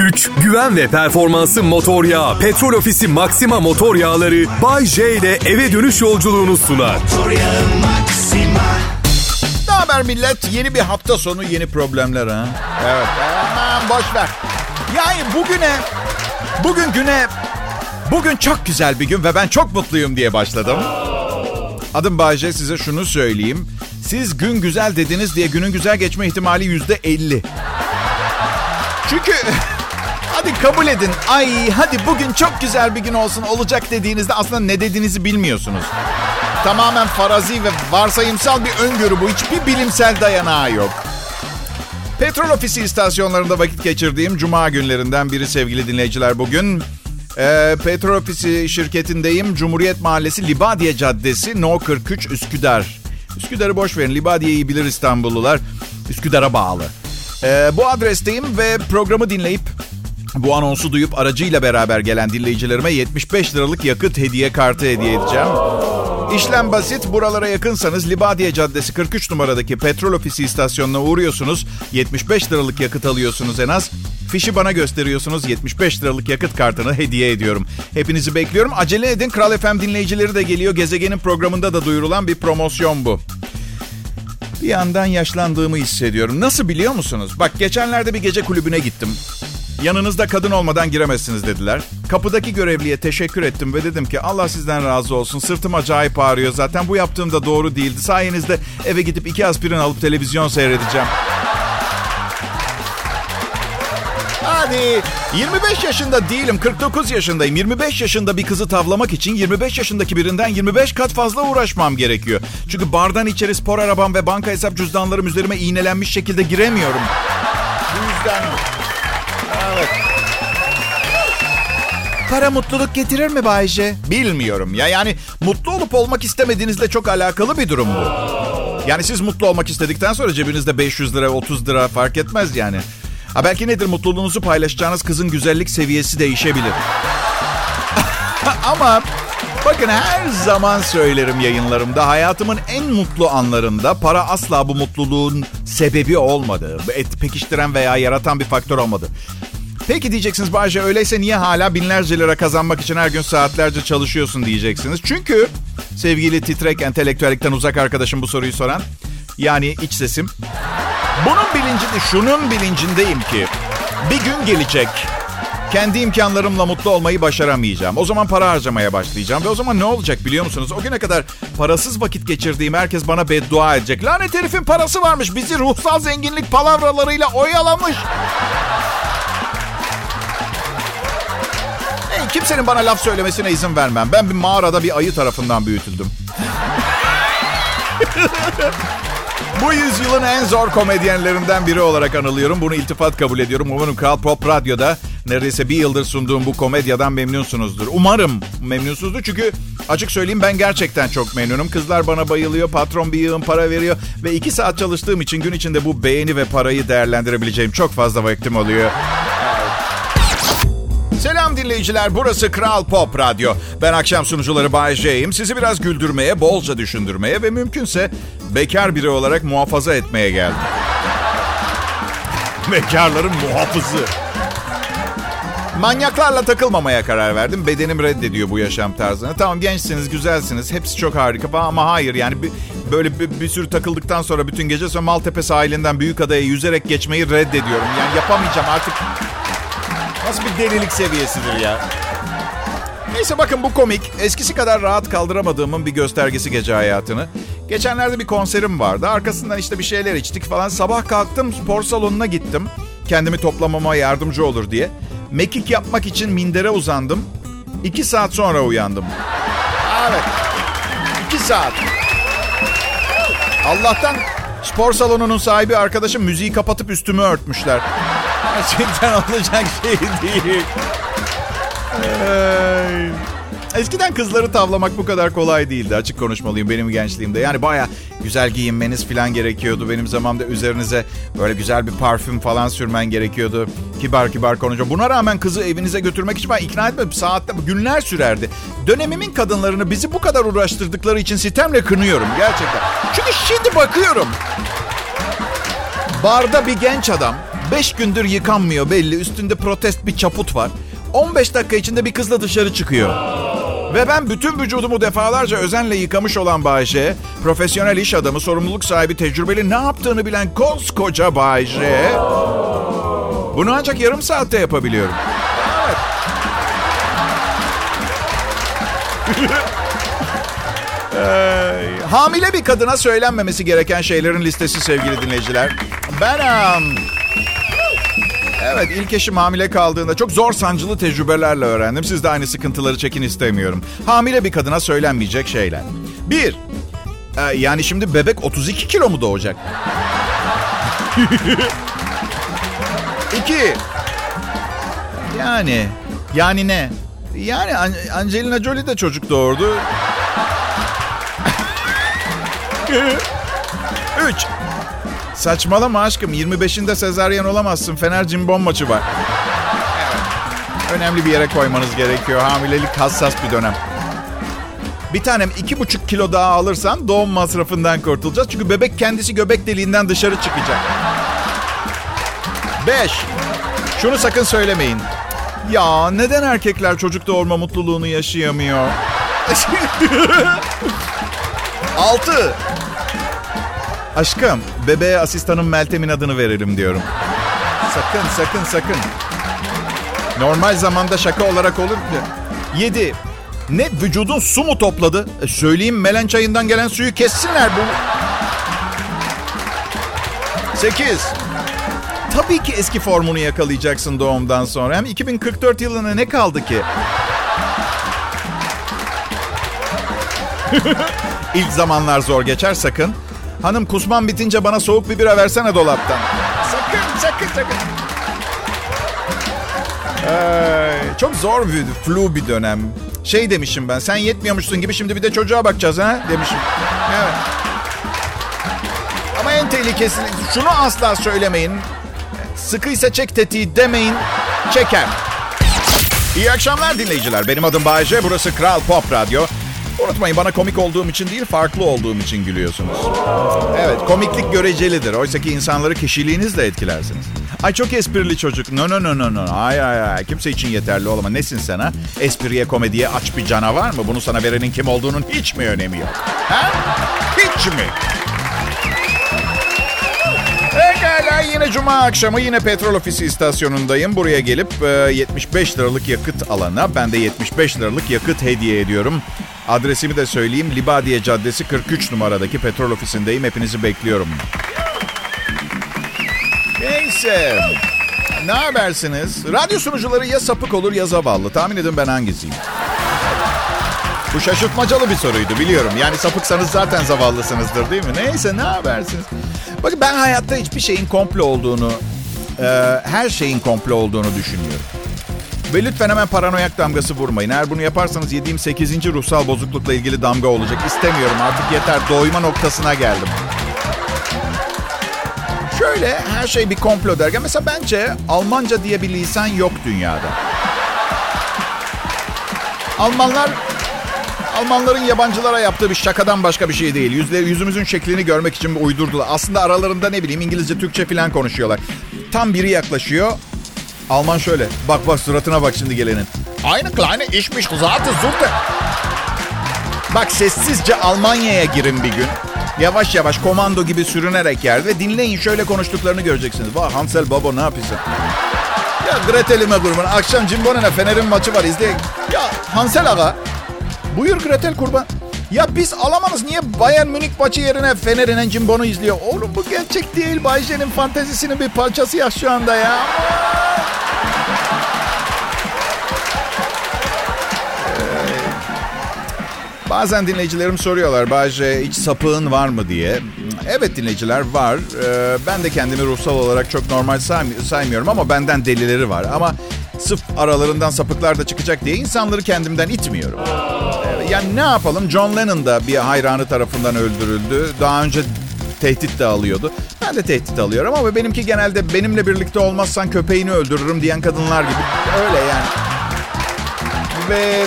güç, güven ve performansı motor yağı. Petrol Ofisi Maxima motor yağları Bay J ile eve dönüş yolculuğunu sunar. Ne haber millet? Yeni bir hafta sonu yeni problemler ha. Evet. Aman boş ver. Yani bugüne, bugün güne, bugün çok güzel bir gün ve ben çok mutluyum diye başladım. Adım Bayce size şunu söyleyeyim. Siz gün güzel dediniz diye günün güzel geçme ihtimali yüzde elli. Çünkü hadi kabul edin. Ay hadi bugün çok güzel bir gün olsun olacak dediğinizde aslında ne dediğinizi bilmiyorsunuz. Tamamen farazi ve varsayımsal bir öngörü bu. Hiçbir bilimsel dayanağı yok. Petrol ofisi istasyonlarında vakit geçirdiğim cuma günlerinden biri sevgili dinleyiciler bugün. Ee, Petrol ofisi şirketindeyim. Cumhuriyet Mahallesi Libadiye Caddesi No 43 Üsküdar. Üsküdar'ı boş verin. Libadiye'yi bilir İstanbullular. Üsküdar'a bağlı. Ee, bu adresteyim ve programı dinleyip bu anonsu duyup aracıyla beraber gelen dinleyicilerime 75 liralık yakıt hediye kartı hediye edeceğim. İşlem basit. Buralara yakınsanız Libadiye Caddesi 43 numaradaki petrol ofisi istasyonuna uğruyorsunuz. 75 liralık yakıt alıyorsunuz en az. Fişi bana gösteriyorsunuz. 75 liralık yakıt kartını hediye ediyorum. Hepinizi bekliyorum. Acele edin. Kral FM dinleyicileri de geliyor. Gezegenin programında da duyurulan bir promosyon bu. Bir yandan yaşlandığımı hissediyorum. Nasıl biliyor musunuz? Bak geçenlerde bir gece kulübüne gittim. Yanınızda kadın olmadan giremezsiniz dediler. Kapıdaki görevliye teşekkür ettim ve dedim ki Allah sizden razı olsun. Sırtım acayip ağrıyor zaten. Bu yaptığım da doğru değildi. Sayenizde eve gidip iki aspirin alıp televizyon seyredeceğim. Hadi 25 yaşında değilim 49 yaşındayım. 25 yaşında bir kızı tavlamak için 25 yaşındaki birinden 25 kat fazla uğraşmam gerekiyor. Çünkü bardan içeri spor arabam ve banka hesap cüzdanlarım üzerime iğnelenmiş şekilde giremiyorum. Bu yüzden... Evet. Para mutluluk getirir mi Bayce? Bilmiyorum ya. Yani mutlu olup olmak istemediğinizle çok alakalı bir durum bu. Yani siz mutlu olmak istedikten sonra cebinizde 500 lira, 30 lira fark etmez yani. Ha belki nedir mutluluğunuzu paylaşacağınız kızın güzellik seviyesi değişebilir. Ama bakın her zaman söylerim yayınlarımda hayatımın en mutlu anlarında para asla bu mutluluğun sebebi olmadı. Et pekiştiren veya yaratan bir faktör olmadı. Peki diyeceksiniz Bayce öyleyse niye hala binlerce lira kazanmak için her gün saatlerce çalışıyorsun diyeceksiniz. Çünkü sevgili titrek entelektüellikten uzak arkadaşım bu soruyu soran yani iç sesim. Bunun bilincinde, şunun bilincindeyim ki bir gün gelecek kendi imkanlarımla mutlu olmayı başaramayacağım. O zaman para harcamaya başlayacağım ve o zaman ne olacak biliyor musunuz? O güne kadar parasız vakit geçirdiğim herkes bana beddua edecek. Lanet herifin parası varmış. Bizi ruhsal zenginlik palavralarıyla oyalamış. Kimsenin bana laf söylemesine izin vermem. Ben bir mağarada bir ayı tarafından büyütüldüm. Bu yüzyılın en zor komedyenlerinden biri olarak anılıyorum. Bunu iltifat kabul ediyorum. Umarım Kral Pop Radyo'da neredeyse bir yıldır sunduğum bu komedyadan memnunsunuzdur. Umarım memnunsunuzdur çünkü açık söyleyeyim ben gerçekten çok memnunum. Kızlar bana bayılıyor, patron bir yığın para veriyor ve iki saat çalıştığım için gün içinde bu beğeni ve parayı değerlendirebileceğim çok fazla vaktim oluyor. Selam dinleyiciler, burası Kral Pop Radyo. Ben akşam sunucuları Bay J'yim. Sizi biraz güldürmeye, bolca düşündürmeye ve mümkünse bekar biri olarak muhafaza etmeye geldim. Bekarların muhafızı. Manyaklarla takılmamaya karar verdim. Bedenim reddediyor bu yaşam tarzını. Tamam gençsiniz, güzelsiniz. Hepsi çok harika ama hayır yani bir, böyle bir, bir sürü takıldıktan sonra bütün gece sonra Maltepe sahilinden Büyükada'ya yüzerek geçmeyi reddediyorum. Yani yapamayacağım artık. Nasıl bir delilik seviyesidir ya? Neyse bakın bu komik. Eskisi kadar rahat kaldıramadığımın bir göstergesi gece hayatını. Geçenlerde bir konserim vardı. Arkasından işte bir şeyler içtik falan. Sabah kalktım spor salonuna gittim. Kendimi toplamama yardımcı olur diye. Mekik yapmak için mindere uzandım. İki saat sonra uyandım. Evet. İki saat. Allah'tan spor salonunun sahibi arkadaşım müziği kapatıp üstümü örtmüşler. Gerçekten olacak şey değil. Eskiden kızları tavlamak bu kadar kolay değildi. Açık konuşmalıyım benim gençliğimde. Yani baya güzel giyinmeniz falan gerekiyordu. Benim zamanımda üzerinize böyle güzel bir parfüm falan sürmen gerekiyordu. Kibar kibar konuşuyor. Buna rağmen kızı evinize götürmek için ben ikna etmedim. Saatte, günler sürerdi. Dönemimin kadınlarını bizi bu kadar uğraştırdıkları için sitemle kınıyorum gerçekten. Çünkü şimdi bakıyorum. Barda bir genç adam 5 gündür yıkanmıyor belli. Üstünde protest bir çaput var. 15 dakika içinde bir kızla dışarı çıkıyor. Ve ben bütün vücudumu defalarca özenle yıkamış olan Bayce, profesyonel iş adamı, sorumluluk sahibi, tecrübeli, ne yaptığını bilen koskoca Bayce, bunu ancak yarım saatte yapabiliyorum. Evet. ee, hamile bir kadına söylenmemesi gereken şeylerin listesi sevgili dinleyiciler. Ben... Um, Evet ilk eşim hamile kaldığında çok zor sancılı tecrübelerle öğrendim. Siz de aynı sıkıntıları çekin istemiyorum. Hamile bir kadına söylenmeyecek şeyler. Bir, e, yani şimdi bebek 32 kilo mu doğacak? İki, yani, yani ne? Yani Angelina Jolie de çocuk doğurdu. Üç, Saçmalama aşkım. 25'inde sezaryen olamazsın. Fener cimbom maçı var. Önemli bir yere koymanız gerekiyor. Hamilelik hassas bir dönem. Bir tanem iki buçuk kilo daha alırsan doğum masrafından kurtulacağız. Çünkü bebek kendisi göbek deliğinden dışarı çıkacak. Beş. Şunu sakın söylemeyin. Ya neden erkekler çocuk doğurma mutluluğunu yaşayamıyor? Altı. Aşkım, bebeğe asistanım Meltem'in adını verelim diyorum. Sakın, sakın, sakın. Normal zamanda şaka olarak olur mu? Yedi. Ne vücudun su mu topladı? E, söyleyeyim melen çayından gelen suyu kessinler bu. Sekiz. Tabii ki eski formunu yakalayacaksın doğumdan sonra. Hem 2044 yılına ne kaldı ki? İlk zamanlar zor geçer sakın. Hanım kusman bitince bana soğuk bir bira versene dolaptan. Sakın sakın sakın. Ee, çok zor bir flu bir dönem. Şey demişim ben sen yetmiyormuşsun gibi şimdi bir de çocuğa bakacağız ha demişim. Evet. Ama en tehlikesi şunu asla söylemeyin. Sıkıysa çek tetiği demeyin. Çeker. İyi akşamlar dinleyiciler. Benim adım Bayece. Burası Kral Pop Radyo. Unutmayın bana komik olduğum için değil farklı olduğum için gülüyorsunuz. Evet komiklik görecelidir. Oysa ki insanları kişiliğinizle etkilersiniz. Ay çok esprili çocuk. No no no no no. Ay ay ay. Kimse için yeterli olama. Nesin sen ha? Espriye komediye aç bir canavar mı? Bunu sana verenin kim olduğunun hiç mi önemi yok? Ha? Hiç mi? Pekala yine cuma akşamı yine petrol ofisi istasyonundayım. Buraya gelip 75 liralık yakıt alana ben de 75 liralık yakıt hediye ediyorum. Adresimi de söyleyeyim. Libadiye Caddesi 43 numaradaki petrol ofisindeyim. Hepinizi bekliyorum. Neyse. Ne habersiniz? Radyo sunucuları ya sapık olur ya zavallı. Tahmin edin ben hangisiyim? Bu şaşırtmacalı bir soruydu biliyorum. Yani sapıksanız zaten zavallısınızdır değil mi? Neyse ne habersiniz? Bakın ben hayatta hiçbir şeyin komplo olduğunu, her şeyin komplo olduğunu düşünüyorum. Ve lütfen hemen paranoyak damgası vurmayın. Eğer bunu yaparsanız yediğim 8. ruhsal bozuklukla ilgili damga olacak. İstemiyorum artık yeter. Doyma noktasına geldim. Şöyle her şey bir komplo derken mesela bence Almanca diye bir lisan yok dünyada. Almanlar Almanların yabancılara yaptığı bir şakadan başka bir şey değil. Yüzleri, yüzümüzün şeklini görmek için uydurdular. Aslında aralarında ne bileyim İngilizce, Türkçe falan konuşuyorlar. Tam biri yaklaşıyor. Alman şöyle. Bak bak suratına bak şimdi gelenin. Aynı kleine işmiş zaten zurte. Bak sessizce Almanya'ya girin bir gün. Yavaş yavaş komando gibi sürünerek yer ve dinleyin şöyle konuştuklarını göreceksiniz. Vay Hansel Baba ne yapıyorsun? Ya Gretel'ime kurban. Akşam Cimbonen'e Fener'in maçı var izleyin. Ya Hansel Aga. Buyur Gretel kurban. Ya biz alamanız niye Bayern Münih maçı yerine Fener'in Cimbon'u izliyor? Oğlum bu gerçek değil. Bayce'nin fantezisinin bir parçası ya şu anda ya. Bazen dinleyicilerim soruyorlar Bahçe hiç sapığın var mı diye. Evet dinleyiciler var. Ee, ben de kendimi ruhsal olarak çok normal saymıyorum ama benden delileri var. Ama sırf aralarından sapıklar da çıkacak diye insanları kendimden itmiyorum. Ee, yani ne yapalım John Lennon da bir hayranı tarafından öldürüldü. Daha önce tehdit de alıyordu. Ben de tehdit alıyorum ama benimki genelde benimle birlikte olmazsan köpeğini öldürürüm diyen kadınlar gibi. Öyle yani. Ve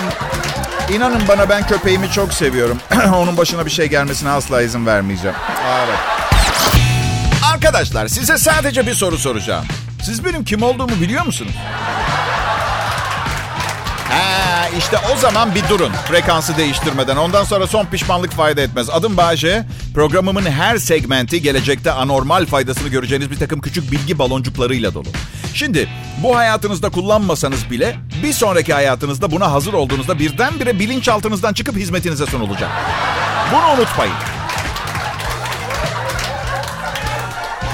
İnanın bana ben köpeğimi çok seviyorum. Onun başına bir şey gelmesine asla izin vermeyeceğim. Evet. Arkadaşlar size sadece bir soru soracağım. Siz benim kim olduğumu biliyor musunuz? Ha, işte o zaman bir durun. Frekansı değiştirmeden. Ondan sonra son pişmanlık fayda etmez. Adım Bağcay. Programımın her segmenti gelecekte anormal faydasını göreceğiniz bir takım küçük bilgi baloncuklarıyla dolu. Şimdi bu hayatınızda kullanmasanız bile bir sonraki hayatınızda buna hazır olduğunuzda birdenbire bilinçaltınızdan çıkıp hizmetinize sunulacak. Bunu unutmayın.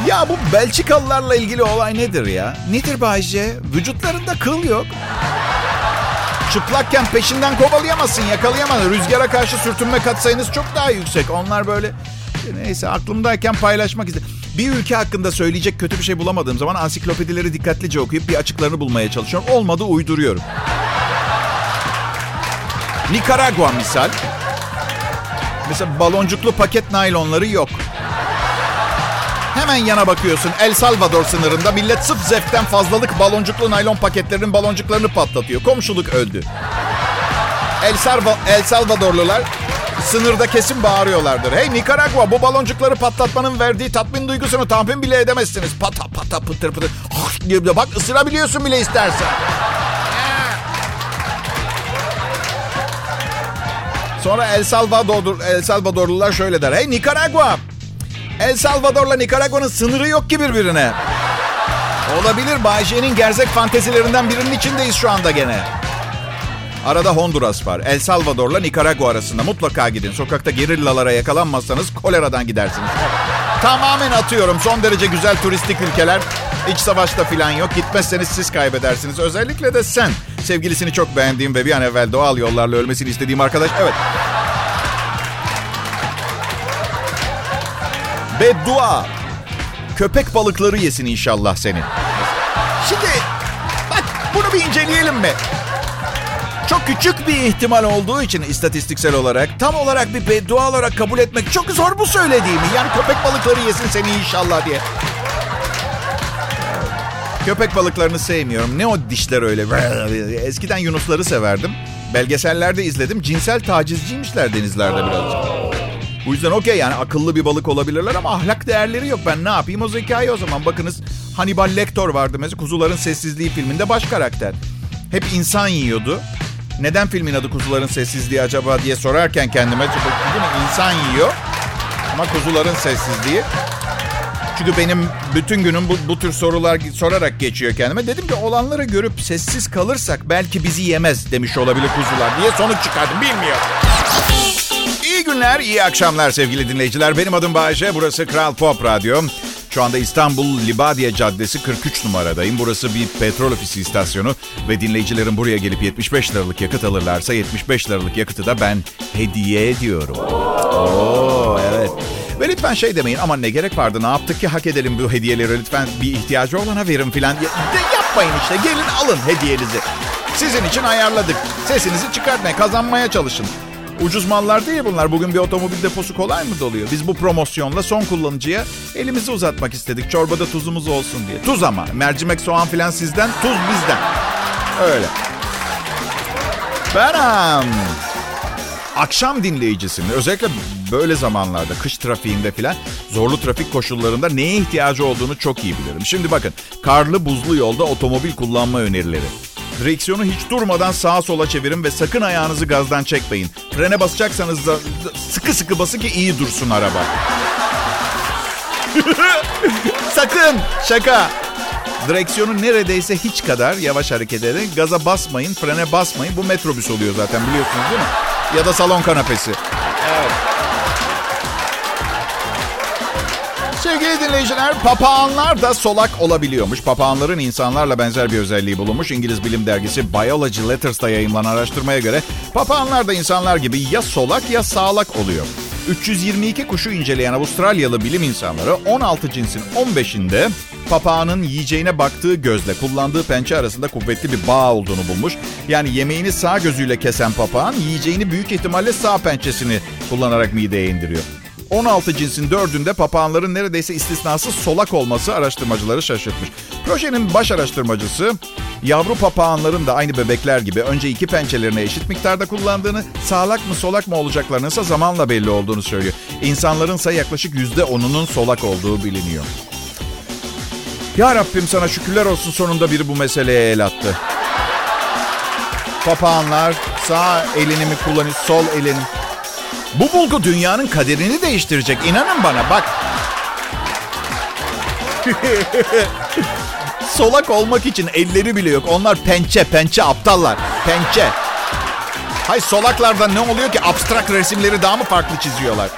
Ya bu Belçikalılarla ilgili olay nedir ya? Nedir Bayce? Vücutlarında kıl yok. Çıplakken peşinden kovalayamazsın, yakalayamazsın. Rüzgara karşı sürtünme katsayınız çok daha yüksek. Onlar böyle neyse aklımdayken paylaşmak istedim. Bir ülke hakkında söyleyecek kötü bir şey bulamadığım zaman ansiklopedileri dikkatlice okuyup bir açıklarını bulmaya çalışıyorum. Olmadı uyduruyorum. Nikaragua misal. Mesela baloncuklu paket naylonları yok. Hemen yana bakıyorsun. El Salvador sınırında millet sırf zevkten fazlalık baloncuklu naylon paketlerinin baloncuklarını patlatıyor. Komşuluk öldü. El, Salva, El Salvadorlular sınırda kesin bağırıyorlardır. Hey Nikaragua bu baloncukları patlatmanın verdiği tatmin duygusunu tahmin bile edemezsiniz. Pata pata pıtır pıtır. Bak ısırabiliyorsun bile istersen. Sonra El Salvador El Salvadorlular şöyle der. Hey Nikaragua El Salvador'la Nikaragua'nın sınırı yok ki birbirine. Olabilir Bayce'nin gerzek fantezilerinden birinin içindeyiz şu anda gene. Arada Honduras var. El Salvador'la Nikaragua arasında mutlaka gidin. Sokakta gerillalara yakalanmazsanız koleradan gidersiniz. Tamamen atıyorum. Son derece güzel turistik ülkeler. İç savaşta falan yok. Gitmezseniz siz kaybedersiniz. Özellikle de sen. Sevgilisini çok beğendiğim ve bir an evvel doğal yollarla ölmesini istediğim arkadaş. Evet. Beddua. Köpek balıkları yesin inşallah seni. Şimdi bak bunu bir inceleyelim mi? Çok küçük bir ihtimal olduğu için istatistiksel olarak tam olarak bir beddua olarak kabul etmek çok zor bu söylediğimi. Yani köpek balıkları yesin seni inşallah diye. Köpek balıklarını sevmiyorum. Ne o dişler öyle? Eskiden yunusları severdim. Belgesellerde izledim. Cinsel tacizciymişler denizlerde birazcık. Bu yüzden okey yani akıllı bir balık olabilirler ama ahlak değerleri yok. Ben ne yapayım o zekayı o zaman. Bakınız Hannibal Lecter vardı mesela Kuzuların Sessizliği filminde baş karakter. Hep insan yiyordu. Neden filmin adı Kuzuların Sessizliği acaba diye sorarken kendime değil mi? insan yiyor ama kuzuların sessizliği. Çünkü benim bütün günüm bu, bu tür sorular sorarak geçiyor kendime. Dedim ki olanları görüp sessiz kalırsak belki bizi yemez demiş olabilir kuzular diye sonuç çıkardım bilmiyorum. İyi günler, iyi akşamlar sevgili dinleyiciler. Benim adım Bayece, burası Kral Pop Radyo. Şu anda İstanbul Libadiye Caddesi 43 numaradayım. Burası bir petrol ofisi istasyonu ve dinleyicilerin buraya gelip 75 liralık yakıt alırlarsa 75 liralık yakıtı da ben hediye ediyorum. Oo evet. Ve lütfen şey demeyin ama ne gerek vardı ne yaptık ki hak edelim bu hediyeleri lütfen bir ihtiyacı olana verin filan. Yapmayın işte gelin alın hediyenizi. Sizin için ayarladık. Sesinizi çıkartmaya kazanmaya çalışın. Ucuz mallar değil bunlar. Bugün bir otomobil deposu kolay mı doluyor? Biz bu promosyonla son kullanıcıya elimizi uzatmak istedik. Çorbada tuzumuz olsun diye. Tuz ama. Mercimek, soğan filan sizden, tuz bizden. Öyle. Beram. Akşam dinleyicisinin özellikle böyle zamanlarda kış trafiğinde filan zorlu trafik koşullarında neye ihtiyacı olduğunu çok iyi bilirim. Şimdi bakın karlı buzlu yolda otomobil kullanma önerileri. Direksiyonu hiç durmadan sağa sola çevirin ve sakın ayağınızı gazdan çekmeyin. Frene basacaksanız da sıkı sıkı basın ki iyi dursun araba. sakın şaka. Direksiyonu neredeyse hiç kadar yavaş hareket edin. Gaza basmayın, frene basmayın. Bu metrobüs oluyor zaten biliyorsunuz değil mi? Ya da salon kanapesi. Evet. Sevgili dinleyiciler, papağanlar da solak olabiliyormuş. Papağanların insanlarla benzer bir özelliği bulunmuş. İngiliz bilim dergisi Biology Letters'ta yayınlanan araştırmaya göre papağanlar da insanlar gibi ya solak ya sağlak oluyor. 322 kuşu inceleyen Avustralyalı bilim insanları 16 cinsin 15'inde papağanın yiyeceğine baktığı gözle kullandığı pençe arasında kuvvetli bir bağ olduğunu bulmuş. Yani yemeğini sağ gözüyle kesen papağan yiyeceğini büyük ihtimalle sağ pençesini kullanarak mideye indiriyor. 16 cinsin dördünde papağanların neredeyse istisnasız solak olması araştırmacıları şaşırtmış. Projenin baş araştırmacısı yavru papağanların da aynı bebekler gibi önce iki pençelerini eşit miktarda kullandığını, sağlak mı solak mı olacaklarının ise zamanla belli olduğunu söylüyor. İnsanların ise yaklaşık %10'unun solak olduğu biliniyor. Ya Rabbim sana şükürler olsun sonunda biri bu meseleye el attı. Papağanlar sağ elini mi kullanıyor, sol elini. Bu bulgu dünyanın kaderini değiştirecek. İnanın bana bak. Solak olmak için elleri bile yok. Onlar pençe, pençe aptallar. Pençe. Hay solaklarda ne oluyor ki? Abstrak resimleri daha mı farklı çiziyorlar?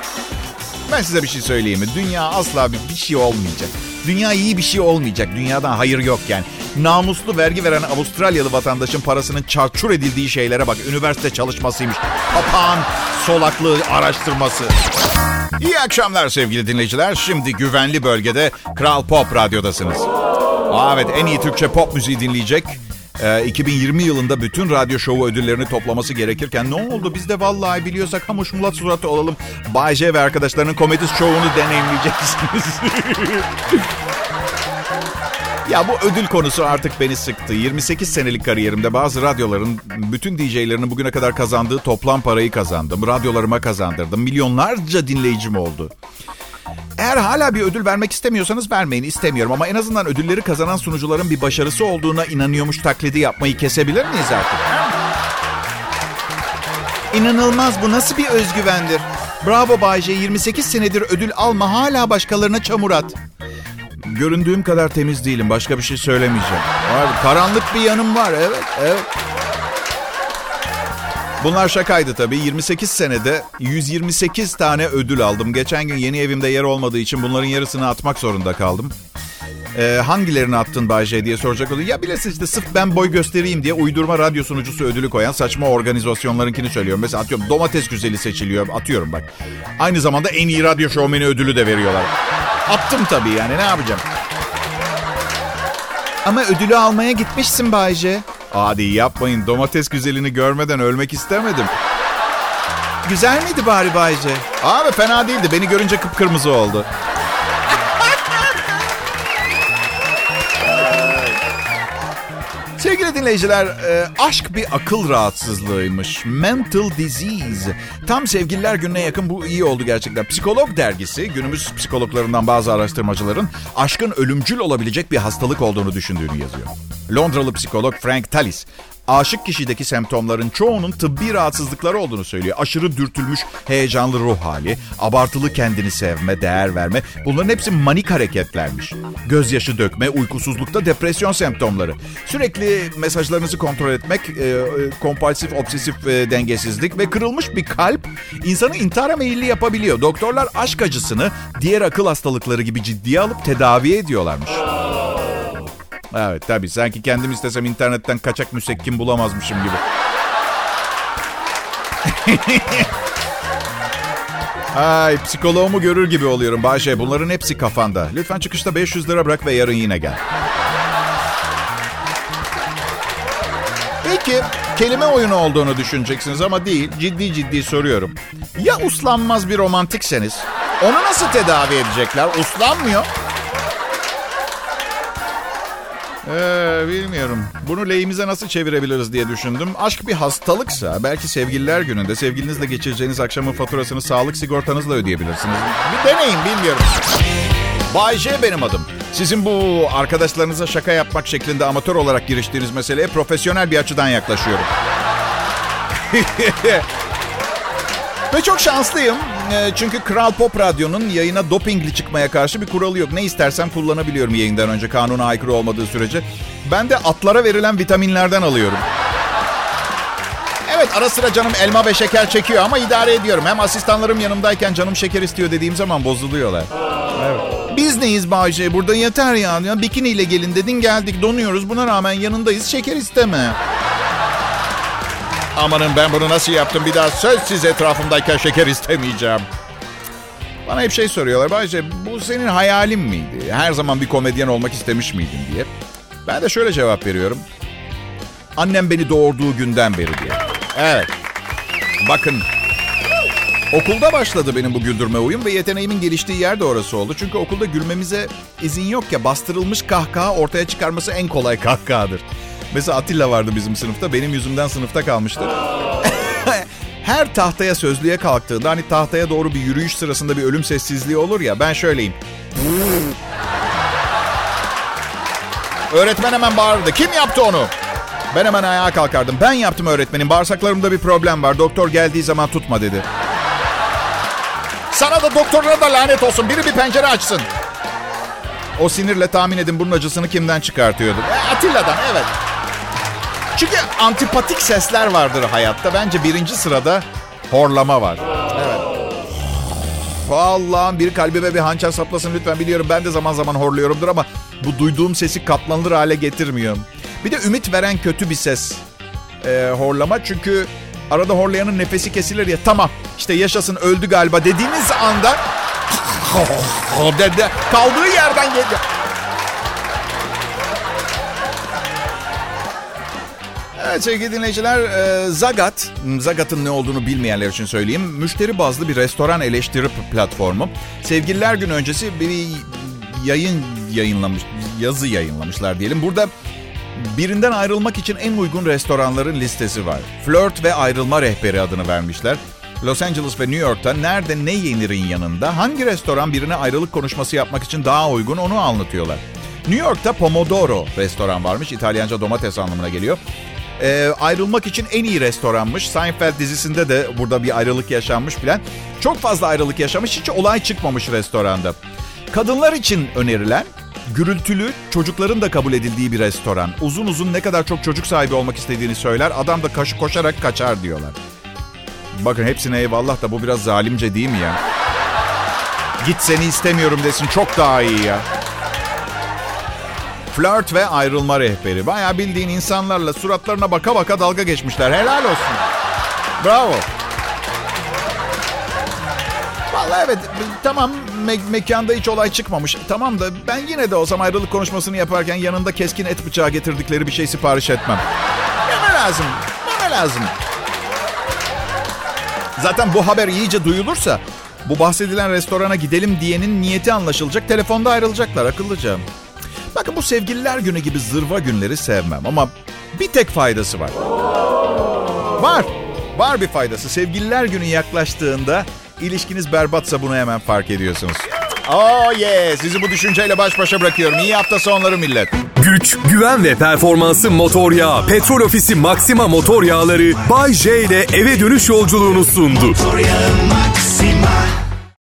Ben size bir şey söyleyeyim mi? Dünya asla bir, bir şey olmayacak. Dünya iyi bir şey olmayacak. Dünyadan hayır yok yani. Namuslu vergi veren Avustralyalı vatandaşın parasının çarçur edildiği şeylere bak. Üniversite çalışmasıymış. Papağan solaklığı araştırması. İyi akşamlar sevgili dinleyiciler. Şimdi güvenli bölgede Kral Pop Radyo'dasınız. Aa, evet en iyi Türkçe pop müziği dinleyecek. Ee, 2020 yılında bütün radyo şovu ödüllerini toplaması gerekirken ne oldu biz de vallahi biliyorsak hamuş mulat suratı olalım. Bay J ve arkadaşlarının komedi şovunu deneyimleyeceksiniz. Ya bu ödül konusu artık beni sıktı. 28 senelik kariyerimde bazı radyoların bütün DJ'lerinin bugüne kadar kazandığı toplam parayı kazandım. Radyolarıma kazandırdım. Milyonlarca dinleyicim oldu. Eğer hala bir ödül vermek istemiyorsanız vermeyin istemiyorum. Ama en azından ödülleri kazanan sunucuların bir başarısı olduğuna inanıyormuş taklidi yapmayı kesebilir miyiz artık? İnanılmaz bu nasıl bir özgüvendir? Bravo Bayce 28 senedir ödül alma hala başkalarına çamur at. Göründüğüm kadar temiz değilim. Başka bir şey söylemeyeceğim. Abi, karanlık bir yanım var. Evet, evet. Bunlar şakaydı tabii. 28 senede 128 tane ödül aldım. Geçen gün yeni evimde yer olmadığı için bunların yarısını atmak zorunda kaldım. Ee, hangilerini attın Bayce diye soracak olur. Ya bilirsin işte sırf ben boy göstereyim diye uydurma radyo sunucusu ödülü koyan saçma organizasyonlarınkini söylüyorum. Mesela atıyorum domates güzeli seçiliyor. Atıyorum bak. Aynı zamanda en iyi radyo şovmeni ödülü de veriyorlar. Attım tabii yani ne yapacağım. Ama ödülü almaya gitmişsin Bayce. Hadi yapmayın domates güzelini görmeden ölmek istemedim. Güzel miydi bari Bayce? Abi fena değildi. Beni görünce kıpkırmızı oldu. Sevgili dinleyiciler, e, aşk bir akıl rahatsızlığıymış. Mental disease. Tam sevgililer gününe yakın bu iyi oldu gerçekten. Psikolog dergisi günümüz psikologlarından bazı araştırmacıların aşkın ölümcül olabilecek bir hastalık olduğunu düşündüğünü yazıyor. Londralı psikolog Frank Tallis aşık kişideki semptomların çoğunun tıbbi rahatsızlıkları olduğunu söylüyor. Aşırı dürtülmüş heyecanlı ruh hali, abartılı kendini sevme, değer verme bunların hepsi manik hareketlermiş. Gözyaşı dökme, uykusuzlukta depresyon semptomları. Sürekli mesajlarınızı kontrol etmek, e, e, kompulsif obsesif e, dengesizlik ve kırılmış bir kalp insanı intihara meyilli yapabiliyor. Doktorlar aşk acısını diğer akıl hastalıkları gibi ciddiye alıp tedavi ediyorlarmış. Evet tabii sanki kendim istesem internetten kaçak müsekkim bulamazmışım gibi. Ay psikoloğumu görür gibi oluyorum Bahşe. Bunların hepsi kafanda. Lütfen çıkışta 500 lira bırak ve yarın yine gel. Peki kelime oyunu olduğunu düşüneceksiniz ama değil. Ciddi ciddi soruyorum. Ya uslanmaz bir romantikseniz onu nasıl tedavi edecekler? Uslanmıyor. Ee, bilmiyorum. Bunu lehimize nasıl çevirebiliriz diye düşündüm. Aşk bir hastalıksa belki sevgililer gününde sevgilinizle geçireceğiniz akşamın faturasını sağlık sigortanızla ödeyebilirsiniz. Bir deneyin bilmiyorum. Bay J benim adım. Sizin bu arkadaşlarınıza şaka yapmak şeklinde amatör olarak giriştiğiniz meseleye profesyonel bir açıdan yaklaşıyorum. Ve çok şanslıyım. Ee, çünkü Kral Pop Radyo'nun yayına dopingli çıkmaya karşı bir kuralı yok. Ne istersem kullanabiliyorum yayından önce kanuna aykırı olmadığı sürece. Ben de atlara verilen vitaminlerden alıyorum. Evet ara sıra canım elma ve şeker çekiyor ama idare ediyorum. Hem asistanlarım yanımdayken canım şeker istiyor dediğim zaman bozuluyorlar. Evet. Biz neyiz Bayce? Burada yeter ya. ya. Bikiniyle gelin dedin geldik donuyoruz. Buna rağmen yanındayız şeker isteme. Amanın ben bunu nasıl yaptım bir daha sözsüz etrafımdayken şeker istemeyeceğim. Bana hep şey soruyorlar. Bayce bu senin hayalin miydi? Her zaman bir komedyen olmak istemiş miydin diye. Ben de şöyle cevap veriyorum. Annem beni doğurduğu günden beri diye. Evet. Bakın. Okulda başladı benim bu güldürme uyum ve yeteneğimin geliştiği yer de orası oldu. Çünkü okulda gülmemize izin yok ya bastırılmış kahkaha ortaya çıkarması en kolay kahkahadır. Mesela Atilla vardı bizim sınıfta. Benim yüzümden sınıfta kalmıştı. Her tahtaya sözlüğe kalktığında hani tahtaya doğru bir yürüyüş sırasında bir ölüm sessizliği olur ya ben şöyleyim. Öğretmen hemen bağırdı. Kim yaptı onu? Ben hemen ayağa kalkardım. Ben yaptım öğretmenim. Bağırsaklarımda bir problem var. Doktor geldiği zaman tutma dedi. Sana da doktoruna da lanet olsun. Biri bir pencere açsın. O sinirle tahmin edin bunun acısını kimden çıkartıyordu? E, Atilla'dan evet. Çünkü antipatik sesler vardır hayatta. Bence birinci sırada horlama var. Evet. Allah'ım bir kalbime bir hançer saplasın lütfen. Biliyorum ben de zaman zaman horluyorumdur ama bu duyduğum sesi katlanılır hale getirmiyor. Bir de ümit veren kötü bir ses. Ee, horlama çünkü arada horlayanın nefesi kesilir ya. Tamam işte yaşasın öldü galiba dediğiniz anda kaldığı yerden geliyor. Evet sevgili dinleyiciler, e, Zagat, Zagat'ın ne olduğunu bilmeyenler için söyleyeyim. Müşteri bazlı bir restoran eleştiri platformu. Sevgililer günü öncesi bir yayın yayınlamış, yazı yayınlamışlar diyelim. Burada birinden ayrılmak için en uygun restoranların listesi var. Flirt ve ayrılma rehberi adını vermişler. Los Angeles ve New York'ta nerede ne yenirin yanında hangi restoran birine ayrılık konuşması yapmak için daha uygun onu anlatıyorlar. New York'ta Pomodoro restoran varmış. İtalyanca domates anlamına geliyor. Ee, ayrılmak için en iyi restoranmış. Seinfeld dizisinde de burada bir ayrılık yaşanmış filan. Çok fazla ayrılık yaşamış. Hiç olay çıkmamış restoranda. Kadınlar için önerilen gürültülü, çocukların da kabul edildiği bir restoran. Uzun uzun ne kadar çok çocuk sahibi olmak istediğini söyler. Adam da kaşı koşarak kaçar diyorlar. Bakın hepsine eyvallah da bu biraz zalimce değil mi ya? Git seni istemiyorum desin çok daha iyi ya. Flört ve ayrılma rehberi. Bayağı bildiğin insanlarla suratlarına baka baka dalga geçmişler. Helal olsun. Bravo. Vallahi evet tamam me- mekanda hiç olay çıkmamış. Tamam da ben yine de olsam ayrılık konuşmasını yaparken yanında keskin et bıçağı getirdikleri bir şey sipariş etmem. Neme lazım? Neme lazım? Zaten bu haber iyice duyulursa bu bahsedilen restorana gidelim diyenin niyeti anlaşılacak. Telefonda ayrılacaklar akıllıca. Bakın bu sevgililer günü gibi zırva günleri sevmem ama bir tek faydası var. Var. Var bir faydası. Sevgililer günü yaklaştığında ilişkiniz berbatsa bunu hemen fark ediyorsunuz. Oh yeah. Sizi bu düşünceyle baş başa bırakıyorum. İyi hafta sonları millet. Güç, güven ve performansı motor yağı. Petrol Ofisi Maxima motor yağları Bay J ile eve dönüş yolculuğunu sundu. Motor yağı Maxima